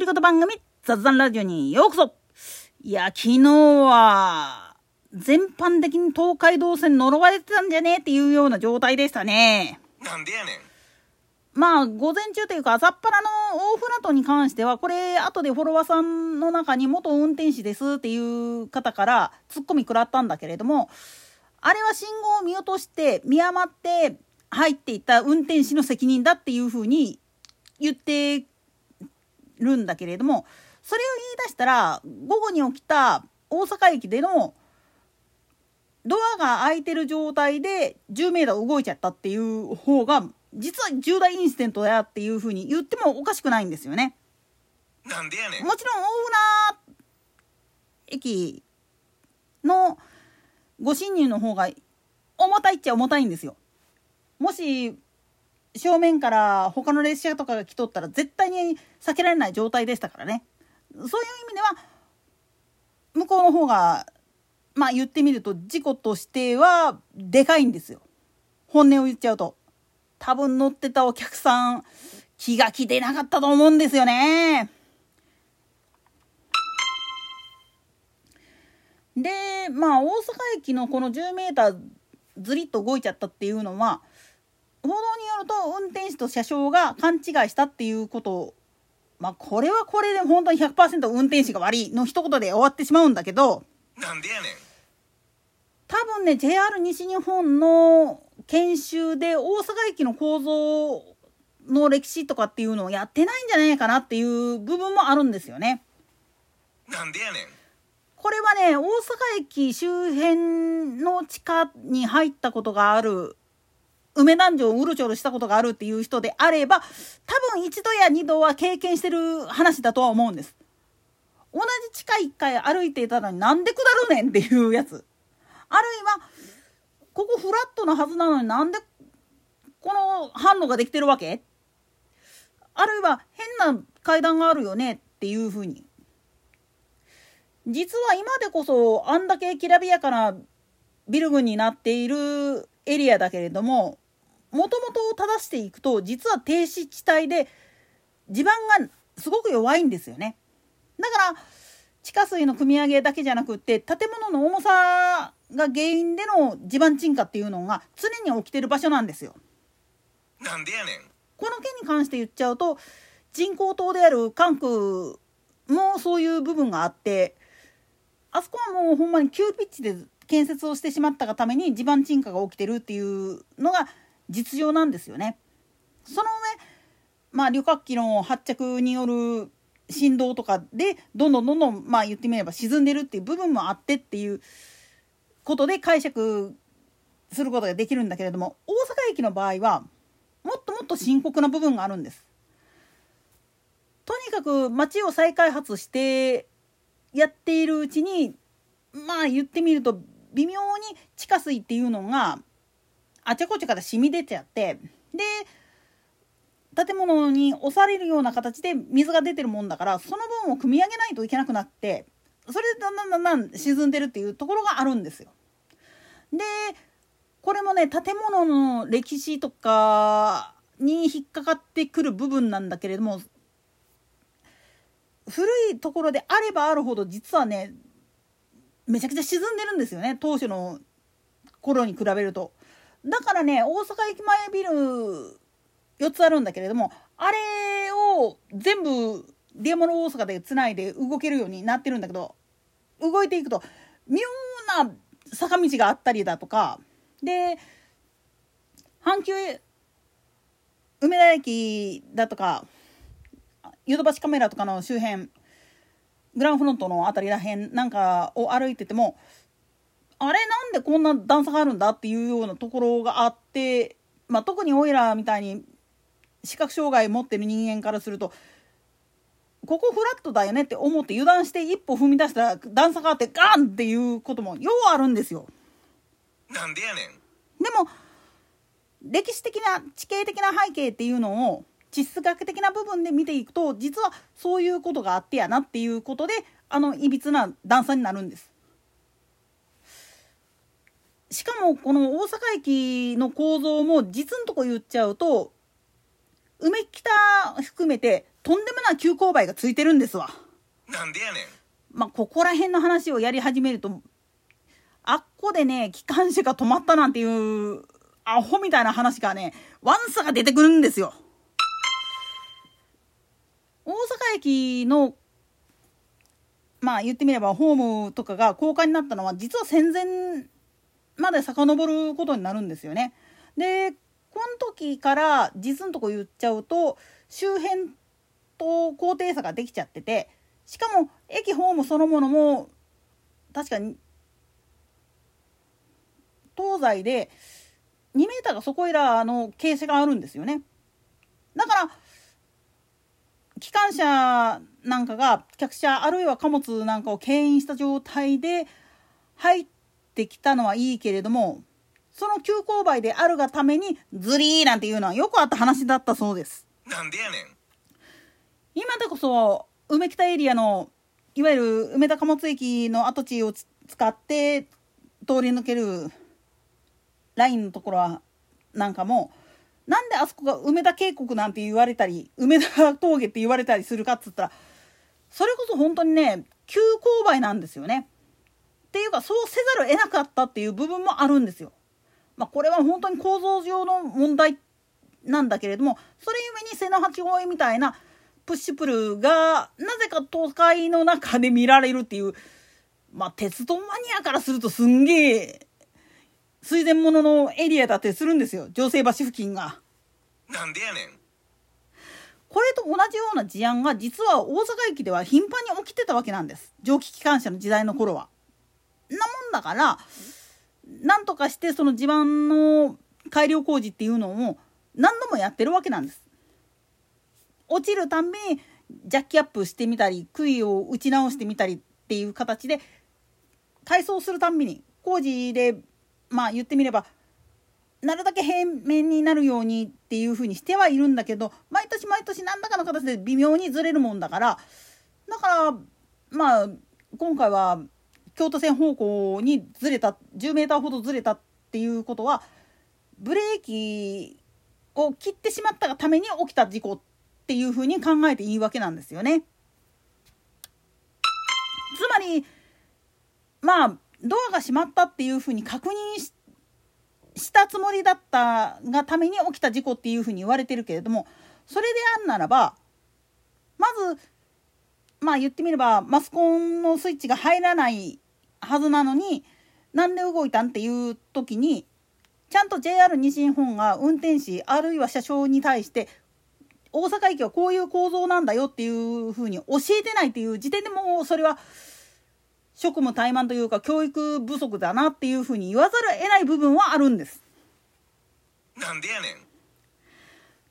独り言番組雑談ラジオにようこそいや、昨日は、全般的に東海道線呪われてたんじゃねえっていうような状態でしたね。なんでやねん。まあ、午前中というか、朝っぱらの大船渡に関しては、これ、後でフォロワーさんの中に元運転士ですっていう方からツッコミ食らったんだけれども、あれは信号を見落として見余って入っていた運転士の責任だっていうふうに言ってるんだけれどもそれを言い出したら午後に起きた大阪駅でのドアが開いてる状態で10メーター動いちゃったっていう方が実は重大インシデントだっていうふうに言ってもおかしくないんですよね。なんでやねん。もちろん大船駅のご侵入の方が重たいっちゃ重たいんですよ。もし正面から他の列車とかが来とったら絶対に避けられない状態でしたからね。そういう意味では向こうの方がまあ言ってみると事故としてはでかいんですよ。本音を言っちゃうと。多分乗ってたお客さん気が気でなかったと思うんですよね。でまあ大阪駅のこの10メーターずりっと動いちゃったっていうのは報道によると運転手と車掌が勘違いしたっていうことまあこれはこれで本当に100%運転手が悪いの一言で終わってしまうんだけどなんでやねん。多分ね JR 西日本の研修で大阪駅の構造の歴史とかっていうのをやってないんじゃないかなっていう部分もあるんですよね。なんでやねん。これはね大阪駅周辺の地下に入ったことがある梅壇城をうろちょろしたことがあるっていう人であれば多分一度や二度は経験してる話だとは思うんです。同じ地下1回歩いていたのになんで下るねんっていうやつ。あるいはここフラットなはずなのになんでこの反応ができてるわけ？あるいは変な階段があるよねっていうふうに。実は今でこそあんだけきらびやかなビル群になっているエリアだけれどももともとを正していくと実は停止地帯で地盤がすごく弱いんですよね。だから地下水の汲み上げだけじゃなくって建物の重さが原因での地盤沈下っていうのが常に起きてる場所なんですよ。なんでやねん。この件に関して言っちゃうと人工島である関空もそういう部分があってあそこはもうほんまに急ピッチで建設をしてしまったがために地盤沈下が起きてるっていうのが実情なんですよね。その上まあ旅客機の発着による振動とかでどんどんどんどんまあ言ってみれば沈んでるっていう部分もあってっていうことで解釈することができるんだけれども大阪駅の場合はもっともっと深刻な部分があるんです。とにかく街を再開発してやっているうちにまあ言ってみると微妙に地下水っていうのがあちこちから染み出ちゃってで建物に押されるような形で水が出てるもんだからその分を汲み上げないといけなくなってそれでだんだんだんだん沈んでるっていうところがあるんですよ。でこれもね建物の歴史とかに引っかかってくる部分なんだけれども古いところであればあるほど実はねめちゃくちゃ沈んでるんですよね当初の頃に比べると。だからね大阪駅前ビル4つあるんだけれどもあれを全部ディアモロ大阪でつないで動けるようになってるんだけど動いていくと妙な坂道があったりだとかで阪急梅田駅だとかヨドバシカメラとかの周辺グランフロントの辺りらへんなんかを歩いててもあれなんでこんな段差があるんだっていうようなところがあって、まあ、特にオイラみたいに視覚障害持ってる人間からするとここフラットだよねって思って油断して一歩踏み出したら段差があってガンっていうこともようあるんですよ。なんでやねん。でも歴史的な地形的な背景っていうのを地質学的な部分で見ていくと実はそういうことがあってやなっていうことであのいびつな段差になるんです。しかもこの大阪駅の構造も実のとこ言っちゃうと梅北含めてとんでもない急勾配がついてるんですわ。なんでやねん。まあ、ここら辺の話をやり始めると、あっこでね、機関車が止まったなんていう、アホみたいな話がね、ワンサが出てくるんですよ。大阪駅の、まあ言ってみればホームとかが高架になったのは実は戦前まで遡ることになるんですよね。で、この時から実のとこ言っちゃうと周辺と高低差ができちゃっててしかも駅ホームそのものも確かに東西で2メーターがそこいらの傾斜があるんですよね。だから機関車なんかが客車あるいは貨物なんかを牽引した状態で入ってきたのはいいけれどもその急勾配であるがためにズリーなんていうのはよくあった話だったそうです。なんでやねん。今でこそ梅北エリアのいわゆる梅田貨物駅の跡地をつ使って通り抜けるラインのところはなんかもなんであそこが梅田渓谷なんて言われたり梅田峠って言われたりするかっつったらそれこそ本当にね急勾配なんですよね。っていうかそうせざるを得なかったっていう部分もあるんですよ。まあ、これは本当に構造上の問題なんだけれどもそれゆえに瀬の八合みたいなプッシュプルがなぜか都会の中で見られるっていうまあ鉄道マニアからするとすんげえ水前物のエリアだってするんですよ城西橋付近が。なんでやねん。これと同じような事案が実は大阪駅では頻繁に起きてたわけなんです蒸気機関車の時代の頃は。なもんだからなんとかしてその地盤の改良工事っていうのを何度もやってるわけなんです。落ちるたんびにジャッキアップしてみたり杭を打ち直してみたりっていう形で改装するたんびに工事でまあ言ってみればなるだけ平面になるようにっていうふうにしてはいるんだけど毎年毎年何らかの形で微妙にずれるもんだからだからまあ今回は京都線方向にずれた10メーターほどずれたっていうことはブレーキを切ってしまったがために起きた事故っていうふうに考えていいわけなんですよね。つまりまあドアが閉まったっていうふうに確認したつもりだったがために起きた事故っていうふうに言われてるけれどもそれであんならばまずまあ言ってみればマスコンのスイッチが入らないはずなのになんで動いたんっていう時にちゃんと JR 西日本が運転士あるいは車掌に対して大阪駅はこういう構造なんだよっていうふうに教えてないっていう時点でもうそれは職務怠慢というか教育不足だなっていうふうに言わざるを得ない部分はあるんです。なんでやねん。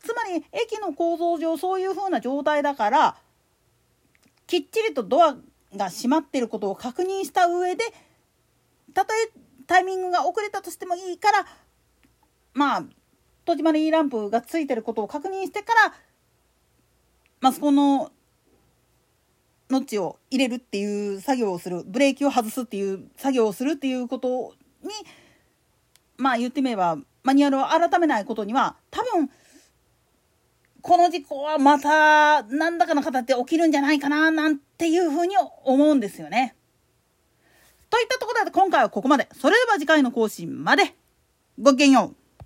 つまり駅の構造上そういうふうな状態だからきっちりとドアが閉まってることを確認した上でたとえタイミングが遅れたとしてもいいからまあ戸締まりランプがついてることを確認してからマスコンのノッチを入れるっていう作業をする。ブレーキを外すっていう作業をするっていうことにまあ言ってみればマニュアルを改めないことには多分この事故はまた何らかの形で起きるんじゃないかななんていうふうに思うんですよね。といったところで今回はここまで。それでは次回の更新まで。ごきげんよう。